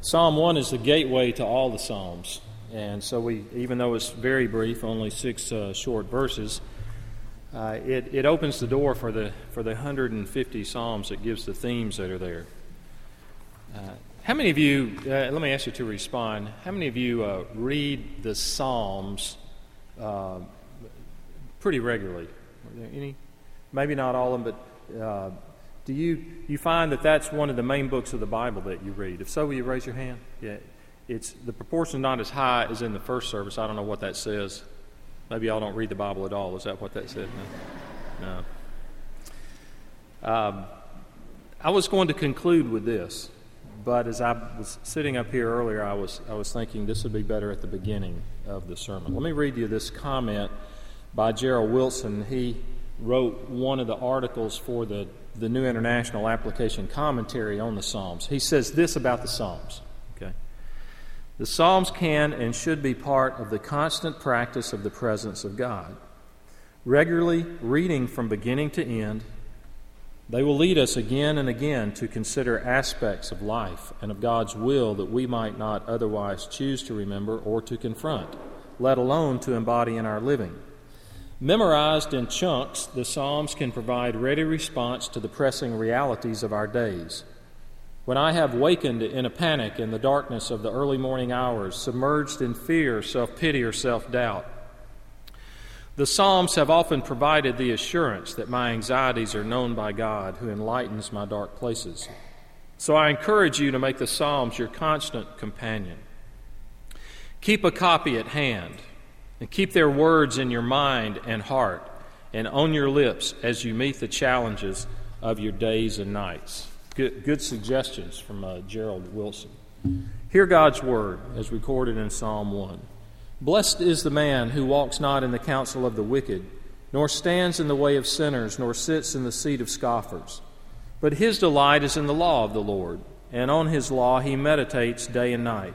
Psalm 1 is the gateway to all the Psalms. And so, we, even though it's very brief, only six uh, short verses, uh, it, it opens the door for the, for the 150 Psalms. It gives the themes that are there. Uh, how many of you, uh, let me ask you to respond, how many of you uh, read the Psalms uh, pretty regularly? Are there any? Maybe not all of them, but do you, you find that that's one of the main books of the Bible that you read? If so, will you raise your hand? Yeah. It's, the proportion not as high as in the first service. I don't know what that says. Maybe y'all don't read the Bible at all. Is that what that said? No. no. Um, I was going to conclude with this, but as I was sitting up here earlier, I was, I was thinking this would be better at the beginning of the sermon. Let me read you this comment by Gerald Wilson. He wrote one of the articles for the the New International Application Commentary on the Psalms. He says this about the Psalms. Okay. The Psalms can and should be part of the constant practice of the presence of God. Regularly reading from beginning to end, they will lead us again and again to consider aspects of life and of God's will that we might not otherwise choose to remember or to confront, let alone to embody in our living. Memorized in chunks, the Psalms can provide ready response to the pressing realities of our days. When I have wakened in a panic in the darkness of the early morning hours, submerged in fear, self pity, or self doubt, the Psalms have often provided the assurance that my anxieties are known by God, who enlightens my dark places. So I encourage you to make the Psalms your constant companion. Keep a copy at hand and keep their words in your mind and heart and on your lips as you meet the challenges of your days and nights. Good, good suggestions from uh, Gerald Wilson. Hear God's word as recorded in Psalm 1. Blessed is the man who walks not in the counsel of the wicked, nor stands in the way of sinners, nor sits in the seat of scoffers. But his delight is in the law of the Lord, and on his law he meditates day and night.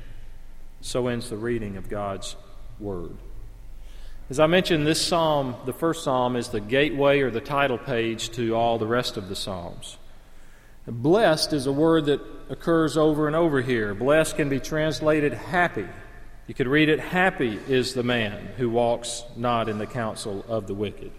So ends the reading of God's Word. As I mentioned, this psalm, the first psalm, is the gateway or the title page to all the rest of the psalms. Blessed is a word that occurs over and over here. Blessed can be translated happy. You could read it, Happy is the man who walks not in the counsel of the wicked.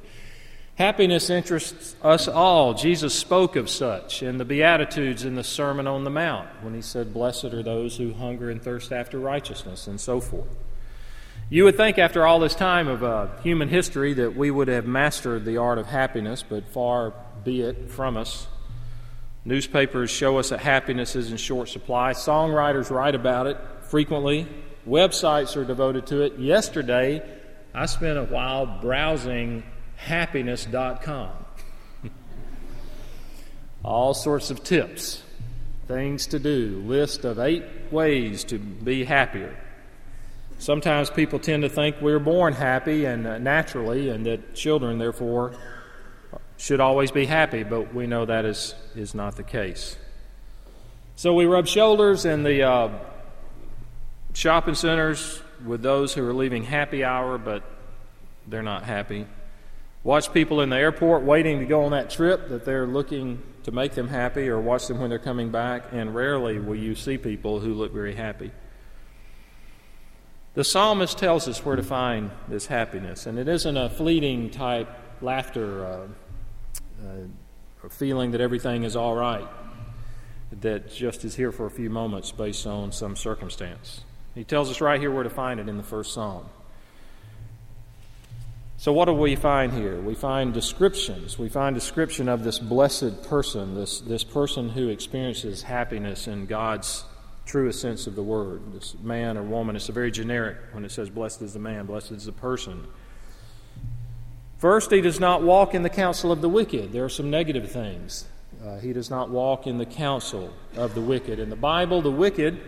Happiness interests us all. Jesus spoke of such in the Beatitudes in the Sermon on the Mount when he said, Blessed are those who hunger and thirst after righteousness, and so forth. You would think, after all this time of uh, human history, that we would have mastered the art of happiness, but far be it from us. Newspapers show us that happiness is in short supply. Songwriters write about it frequently. Websites are devoted to it. Yesterday, I spent a while browsing happiness.com. All sorts of tips, things to do, list of eight ways to be happier. Sometimes people tend to think we're born happy and uh, naturally, and that children, therefore, should always be happy, but we know that is, is not the case. So we rub shoulders in the uh, shopping centers with those who are leaving happy hour, but they're not happy. Watch people in the airport waiting to go on that trip that they're looking to make them happy, or watch them when they're coming back, and rarely will you see people who look very happy. The psalmist tells us where to find this happiness, and it isn't a fleeting type laughter uh, uh, feeling that everything is all right, that just is here for a few moments based on some circumstance. He tells us right here where to find it in the first psalm. So, what do we find here? We find descriptions. We find description of this blessed person, this, this person who experiences happiness in God's truest sense of the word. This man or woman, it's a very generic when it says, Blessed is the man, blessed is the person. First, he does not walk in the counsel of the wicked. There are some negative things. Uh, he does not walk in the counsel of the wicked. In the Bible, the wicked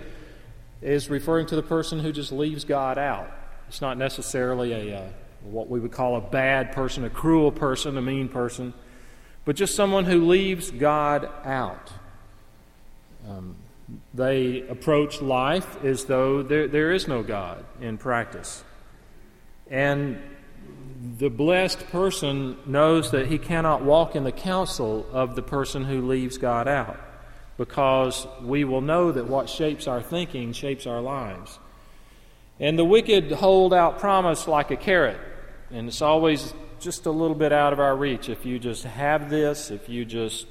is referring to the person who just leaves God out. It's not necessarily a uh, what we would call a bad person, a cruel person, a mean person, but just someone who leaves God out. Um, they approach life as though there, there is no God in practice. And the blessed person knows that he cannot walk in the counsel of the person who leaves God out because we will know that what shapes our thinking shapes our lives. And the wicked hold out promise like a carrot, and it's always just a little bit out of our reach. If you just have this, if you just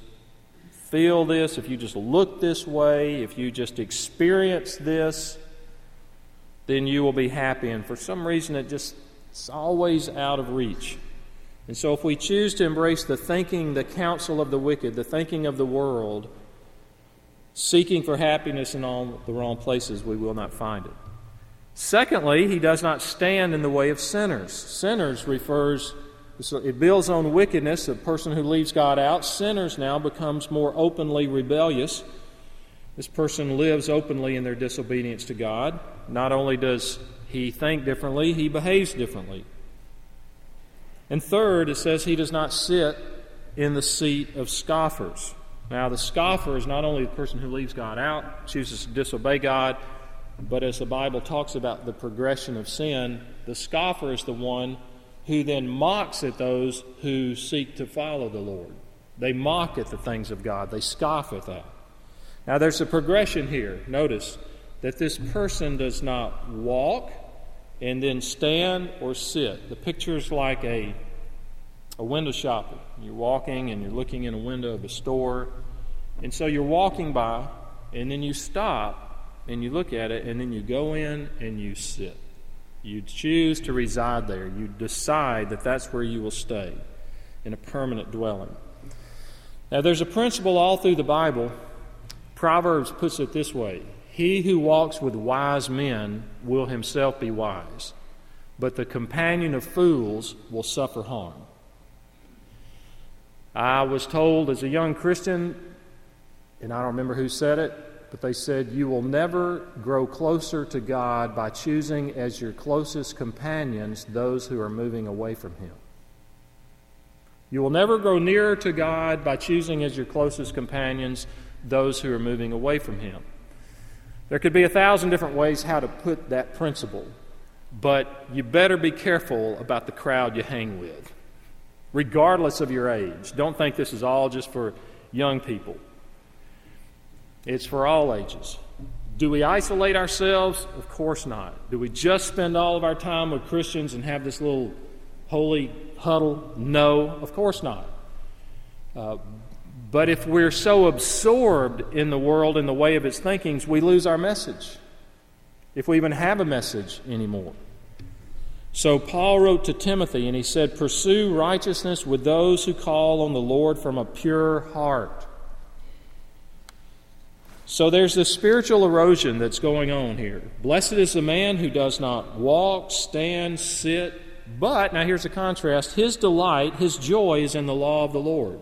feel this, if you just look this way, if you just experience this, then you will be happy. And for some reason, it just it's always out of reach. And so, if we choose to embrace the thinking, the counsel of the wicked, the thinking of the world, seeking for happiness in all the wrong places, we will not find it. Secondly, he does not stand in the way of sinners. Sinners refers, it builds on wickedness, a person who leaves God out. Sinners now becomes more openly rebellious. This person lives openly in their disobedience to God. Not only does he think differently, he behaves differently. And third, it says he does not sit in the seat of scoffers. Now, the scoffer is not only the person who leaves God out, chooses to disobey God, but as the Bible talks about the progression of sin, the scoffer is the one who then mocks at those who seek to follow the Lord. They mock at the things of God, they scoff at that. Now, there's a progression here. Notice that this person does not walk and then stand or sit. The picture is like a, a window shopper. You're walking and you're looking in a window of a store. And so you're walking by, and then you stop and you look at it, and then you go in and you sit. You choose to reside there. You decide that that's where you will stay in a permanent dwelling. Now, there's a principle all through the Bible. Proverbs puts it this way he who walks with wise men will himself be wise, but the companion of fools will suffer harm. I was told as a young Christian, and I don't remember who said it, but they said, You will never grow closer to God by choosing as your closest companions those who are moving away from Him. You will never grow nearer to God by choosing as your closest companions those who are moving away from Him. There could be a thousand different ways how to put that principle, but you better be careful about the crowd you hang with, regardless of your age. Don't think this is all just for young people, it's for all ages. Do we isolate ourselves? Of course not. Do we just spend all of our time with Christians and have this little holy huddle? No, of course not. Uh, but if we're so absorbed in the world and the way of its thinkings, we lose our message. If we even have a message anymore. So Paul wrote to Timothy and he said, Pursue righteousness with those who call on the Lord from a pure heart. So there's this spiritual erosion that's going on here. Blessed is the man who does not walk, stand, sit, but, now here's a contrast, his delight, his joy is in the law of the Lord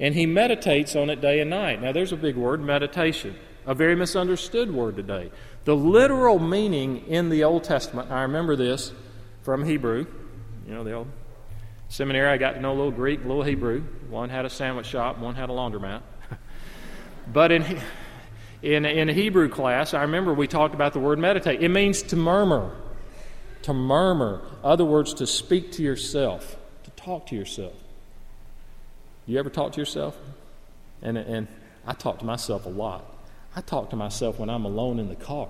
and he meditates on it day and night. Now, there's a big word, meditation, a very misunderstood word today. The literal meaning in the Old Testament, I remember this from Hebrew, you know, the old seminary, I got to know a little Greek, a little Hebrew. One had a sandwich shop, one had a laundromat. But in, in, in Hebrew class, I remember we talked about the word meditate. It means to murmur. To murmur. Other words, to speak to yourself, to talk to yourself. You ever talk to yourself? And, and I talk to myself a lot. I talk to myself when I'm alone in the car.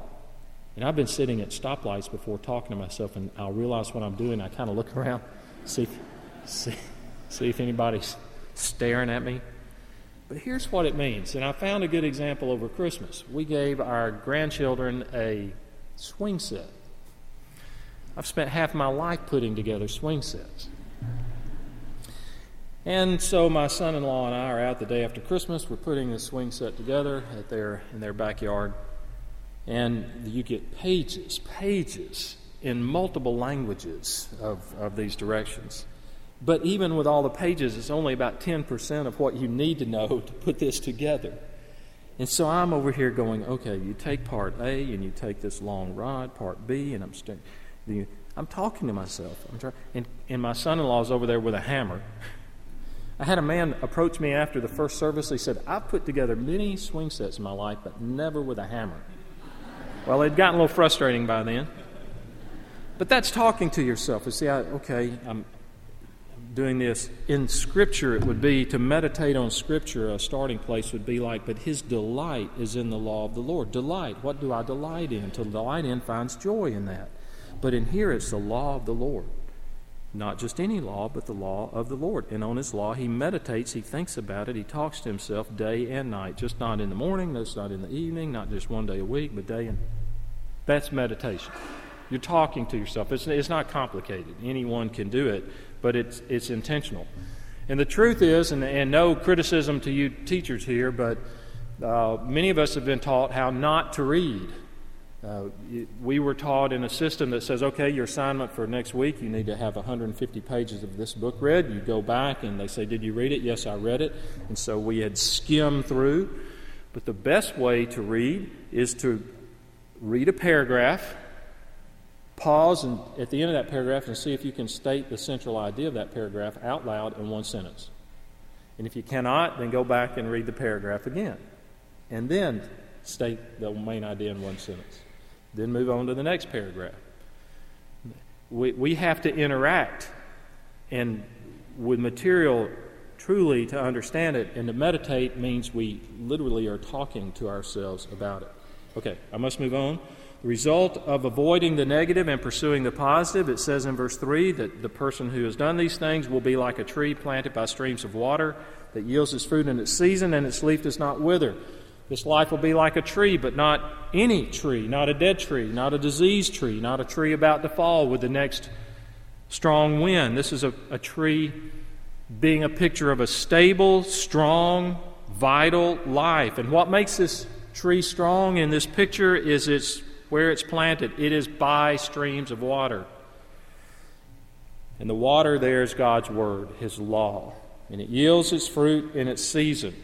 And I've been sitting at stoplights before talking to myself, and I'll realize what I'm doing. I kind of look around, see, see, see if anybody's staring at me. But here's what it means, and I found a good example over Christmas. We gave our grandchildren a swing set. I've spent half my life putting together swing sets. And so my son-in-law and I are out the day after Christmas. We're putting the swing set together at their in their backyard, and you get pages, pages in multiple languages of, of these directions. But even with all the pages, it's only about 10% of what you need to know to put this together. And so I'm over here going, okay, you take part A and you take this long rod, part B, and I'm st- I'm talking to myself. I'm trying, and, and my son-in-law is over there with a hammer. I had a man approach me after the first service. He said, I've put together many swing sets in my life, but never with a hammer. well, it would gotten a little frustrating by then. But that's talking to yourself. You see, I, okay, I'm doing this. In Scripture, it would be to meditate on Scripture, a starting place would be like, but his delight is in the law of the Lord. Delight. What do I delight in? To delight in finds joy in that. But in here, it's the law of the Lord. Not just any law, but the law of the Lord. And on his law, he meditates, he thinks about it, he talks to himself day and night. Just not in the morning, that's not in the evening, not just one day a week, but day and that's meditation. You're talking to yourself. It's, it's not complicated. Anyone can do it, but it's, it's intentional. And the truth is, and, and no criticism to you teachers here, but uh, many of us have been taught how not to read. Uh, we were taught in a system that says, okay, your assignment for next week, you need to have 150 pages of this book read. You go back and they say, Did you read it? Yes, I read it. And so we had skimmed through. But the best way to read is to read a paragraph, pause and, at the end of that paragraph and see if you can state the central idea of that paragraph out loud in one sentence. And if you cannot, then go back and read the paragraph again. And then state the main idea in one sentence. Then move on to the next paragraph. We, we have to interact and with material truly to understand it, and to meditate means we literally are talking to ourselves about it. Okay, I must move on. The result of avoiding the negative and pursuing the positive, it says in verse 3 that the person who has done these things will be like a tree planted by streams of water that yields its fruit in its season and its leaf does not wither. This life will be like a tree, but not any tree, not a dead tree, not a diseased tree, not a tree about to fall with the next strong wind. This is a, a tree being a picture of a stable, strong, vital life. And what makes this tree strong in this picture is its where it's planted. It is by streams of water. And the water there is God's word, his law. And it yields its fruit in its season.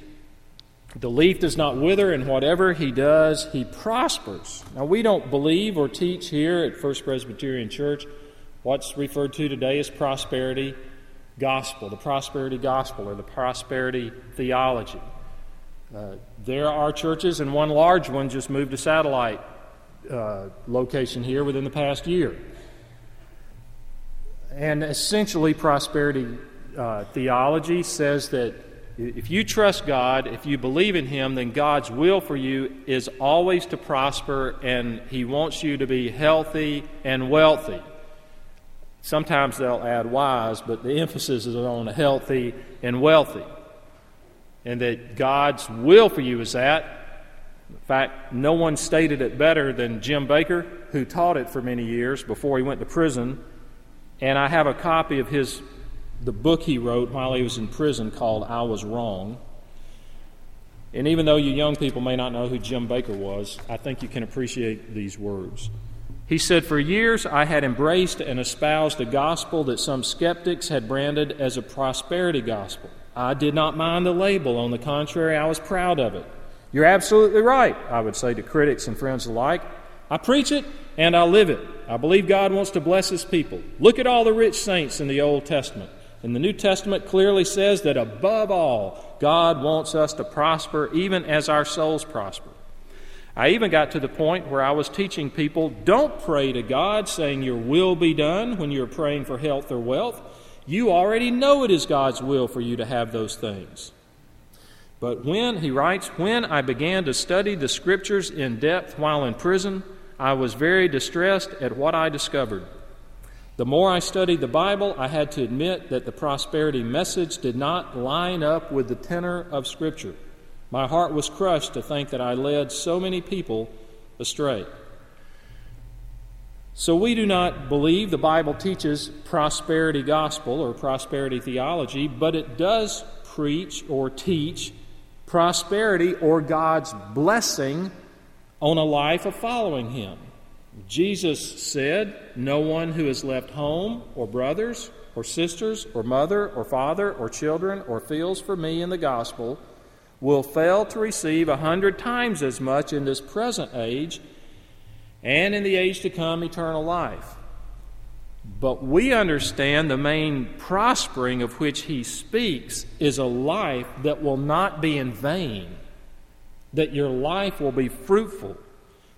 The leaf does not wither, and whatever he does, he prospers. Now, we don't believe or teach here at First Presbyterian Church what's referred to today as prosperity gospel, the prosperity gospel, or the prosperity theology. Uh, there are churches, and one large one just moved a satellite uh, location here within the past year. And essentially, prosperity uh, theology says that if you trust God, if you believe in Him, then God's will for you is always to prosper, and He wants you to be healthy and wealthy. Sometimes they'll add wise, but the emphasis is on healthy and wealthy. And that God's will for you is that. In fact, no one stated it better than Jim Bakker, who taught it for many years before he went to prison. And I have a copy of his the book he wrote while he was in prison called I Was Wrong. And even though you young people may not know who Jim Bakker was, I think you can appreciate these words. He said, For years I had embraced and espoused a gospel that some skeptics had branded as a prosperity gospel. I did not mind the label. On the contrary, I was proud of it. You're absolutely right, I would say to critics and friends alike. I preach it and I live it. I believe God wants to bless His people. Look at all the rich saints in the Old Testament. And the New Testament clearly says that above all, God wants us to prosper even as our souls prosper. I even got to the point where I was teaching people don't pray to God saying your will be done when you're praying for health or wealth. You already know it is God's will for you to have those things. But when, he writes, when I began to study the scriptures in depth while in prison, I was very distressed at what I discovered. The more I studied the Bible, I had to admit that the prosperity message did not line up with the tenor of Scripture. My heart was crushed to think that I led so many people astray. So, we do not believe the Bible teaches prosperity gospel or prosperity theology, but it does preach or teach prosperity or God's blessing on a life of following Him. Jesus said, No one who has left home or brothers or sisters or mother or father or children or fields for me in the gospel will fail to receive a hundred times as much in this present age and in the age to come eternal life. But we understand the main prospering of which he speaks is a life that will not be in vain, that your life will be fruitful,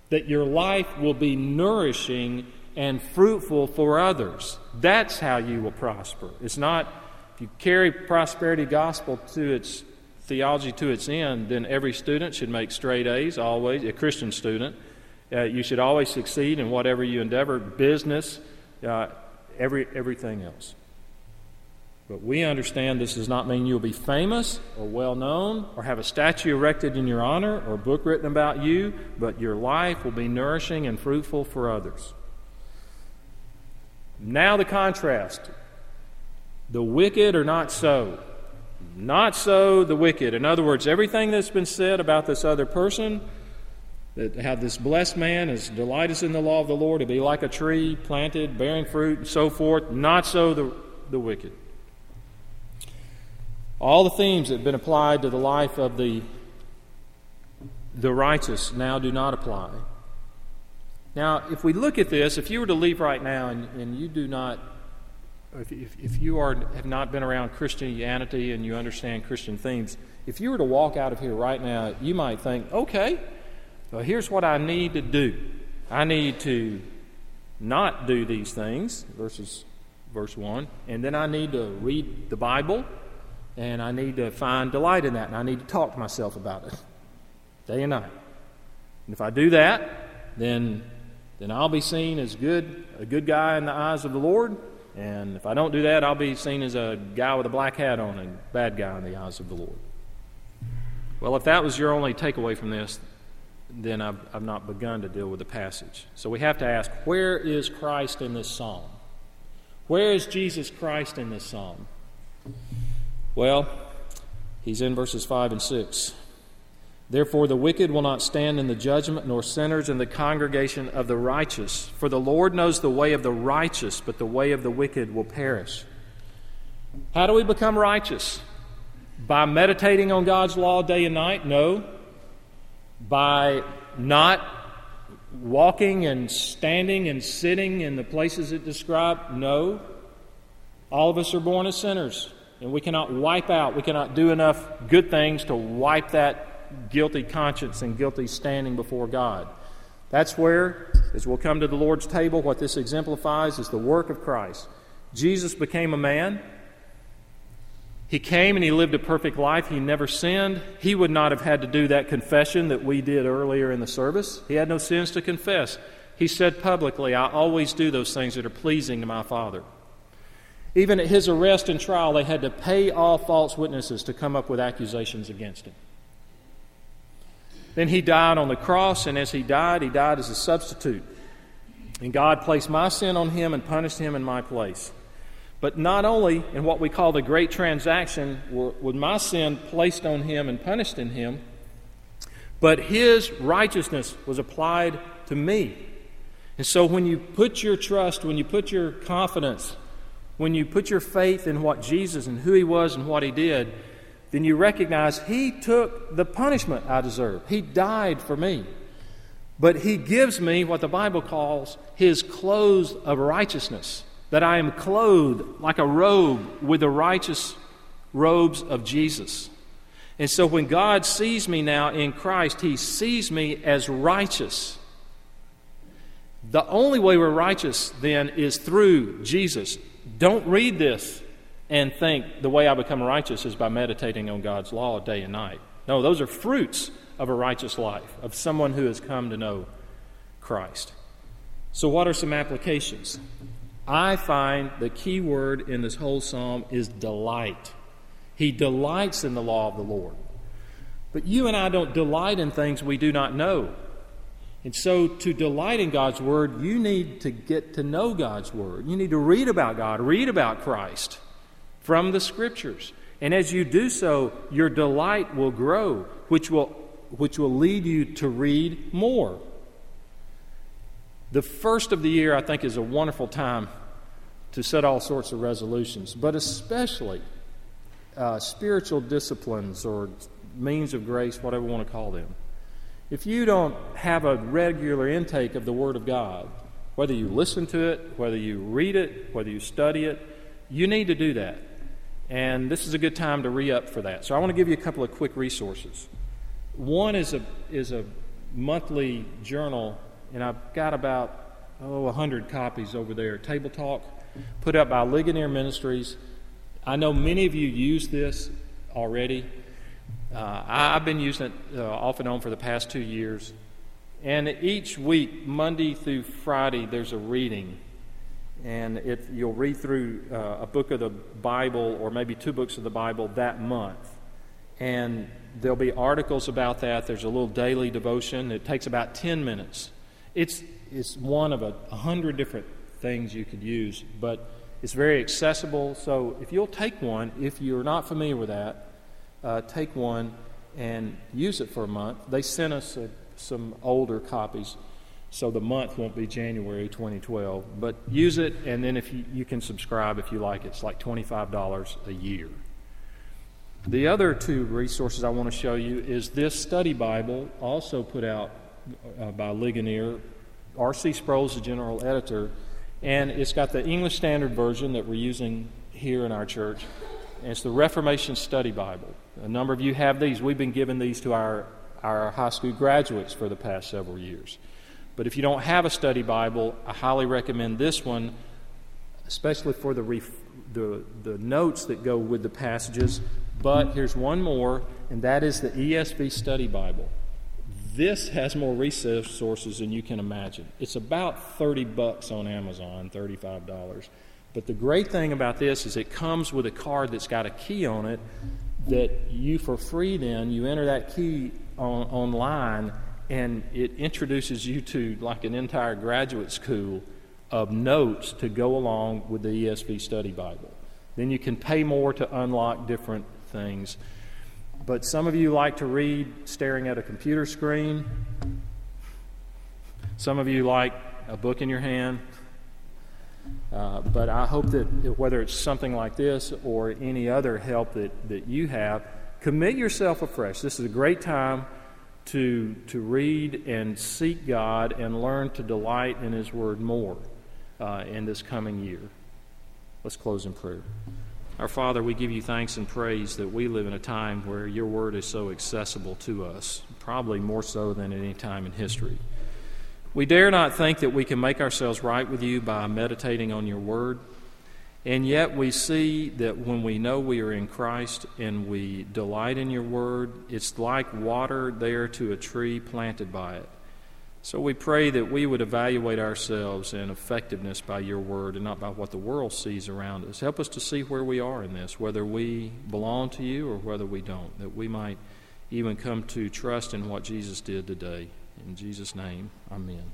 that your life will be nourishing and fruitful for others. That's how you will prosper. It's not if you carry prosperity gospel to its theology to its end, then every student should make straight A's always, a Christian student. Uh, you should always succeed in whatever you endeavor, business, uh, every, everything else. But we understand this does not mean you'll be famous or well known or have a statue erected in your honor or a book written about you, but your life will be nourishing and fruitful for others. Now, the contrast the wicked are not so. Not so the wicked. In other words, everything that's been said about this other person, that how this blessed man is delighteth in the law of the Lord to be like a tree planted, bearing fruit, and so forth. Not so the, the wicked. All the themes that have been applied to the life of the, the righteous now do not apply. Now, if we look at this, if you were to leave right now and, and you do not, if, if, if you are, have not been around Christianity and you understand Christian themes, if you were to walk out of here right now, you might think, okay, well, here's what I need to do. I need to not do these things, verses verse 1, and then I need to read the Bible, and I need to find delight in that, and I need to talk to myself about it day and night. And if I do that, then then I'll be seen as good, a good guy in the eyes of the Lord. And if I don't do that, I'll be seen as a guy with a black hat on, a bad guy in the eyes of the Lord. Well, if that was your only takeaway from this, then I've, I've not begun to deal with the passage. So we have to ask where is Christ in this psalm? Where is Jesus Christ in this psalm? Well, he's in verses 5 and 6. Therefore, the wicked will not stand in the judgment, nor sinners in the congregation of the righteous. For the Lord knows the way of the righteous, but the way of the wicked will perish. How do we become righteous? By meditating on God's law day and night? No. By not walking and standing and sitting in the places it described? No. All of us are born as sinners, and we cannot wipe out, we cannot do enough good things to wipe that guilty conscience and guilty standing before God. That's where, as we'll come to the Lord's table, what this exemplifies is the work of Christ. Jesus became a man. He came and he lived a perfect life. He never sinned. He would not have had to do that confession that we did earlier in the service. He had no sins to confess. He said publicly, I always do those things that are pleasing to my Father. Even at his arrest and trial, they had to pay off false witnesses to come up with accusations against him. Then he died on the cross, and as he died, he died as a substitute. And God placed my sin on him and punished him in my place. But not only in what we call the great transaction was my sin placed on him and punished in him, but his righteousness was applied to me. And so when you put your trust, when you put your confidence, when you put your faith in what Jesus and who he was and what he did, then you recognize He took the punishment I deserve. He died for me. But He gives me what the Bible calls His clothes of righteousness, that I am clothed like a robe with the righteous robes of Jesus. And so when God sees me now in Christ, He sees me as righteous. The only way we're righteous then is through Jesus. Don't read this and think the way I become righteous is by meditating on God's law day and night. No, those are fruits of a righteous life, of someone who has come to know Christ. So, what are some applications? I find the key word in this whole psalm is delight. He delights in the law of the Lord. But you and I don't delight in things we do not know. And so, to delight in God's Word, you need to get to know God's Word. You need to read about God, read about Christ from the Scriptures. And as you do so, your delight will grow, which will, which will lead you to read more. The first of the year, I think, is a wonderful time to set all sorts of resolutions, but especially uh, spiritual disciplines or means of grace, whatever we want to call them. If you don't have a regular intake of the Word of God, whether you listen to it, whether you read it, whether you study it, you need to do that. And this is a good time to re up for that. So I want to give you a couple of quick resources. One is a, is a monthly journal, and I've got about, oh, 100 copies over there. Tabletalk, put up by Ligonier Ministries. I know many of you use this already. Uh, I've been using it uh, off and on for the past two years. And each week, Monday through Friday, there's a reading. And it, you'll read through uh, a book of the Bible or maybe two books of the Bible that month. And there'll be articles about that. There's a little daily devotion. It takes about 10 minutes. It's, it's one of a, a hundred different things you could use, but it's very accessible. So if you'll take one, if you're not familiar with that, uh, take one and use it for a month. They sent us a, some older copies, so the month won't be January 2012. But use it, and then if you, you can subscribe if you like. It's like $25 a year. The other two resources I want to show you is this study Bible, also put out uh, by Ligonier. R.C. Sproul is the general editor, and it's got the English Standard Version that we're using here in our church. And it's the Reformation Study Bible. A number of you have these. We've been giving these to our, our high school graduates for the past several years. But if you don't have a study Bible, I highly recommend this one, especially for the, ref- the, the notes that go with the passages but here's one more, and that is the ESV Study Bible. This has more resources than you can imagine. It's about 30 bucks on Amazon, $35. But the great thing about this is it comes with a card that's got a key on it that you, for free, then, you enter that key on, online and it introduces you to like an entire graduate school of notes to go along with the ESV Study Bible. Then you can pay more to unlock different things. But some of you like to read staring at a computer screen. Some of you like a book in your hand. Uh, but I hope that whether it's something like this or any other help that, that you have, commit yourself afresh. This is a great time to, to read and seek God and learn to delight in His Word more uh, in this coming year. Let's close in prayer. Our Father, we give you thanks and praise that we live in a time where your word is so accessible to us, probably more so than at any time in history. We dare not think that we can make ourselves right with you by meditating on your word, and yet we see that when we know we are in Christ and we delight in your word, it's like water there to a tree planted by it. So we pray that we would evaluate ourselves and effectiveness by your word and not by what the world sees around us. Help us to see where we are in this, whether we belong to you or whether we don't, that we might even come to trust in what Jesus did today. In Jesus' name, amen.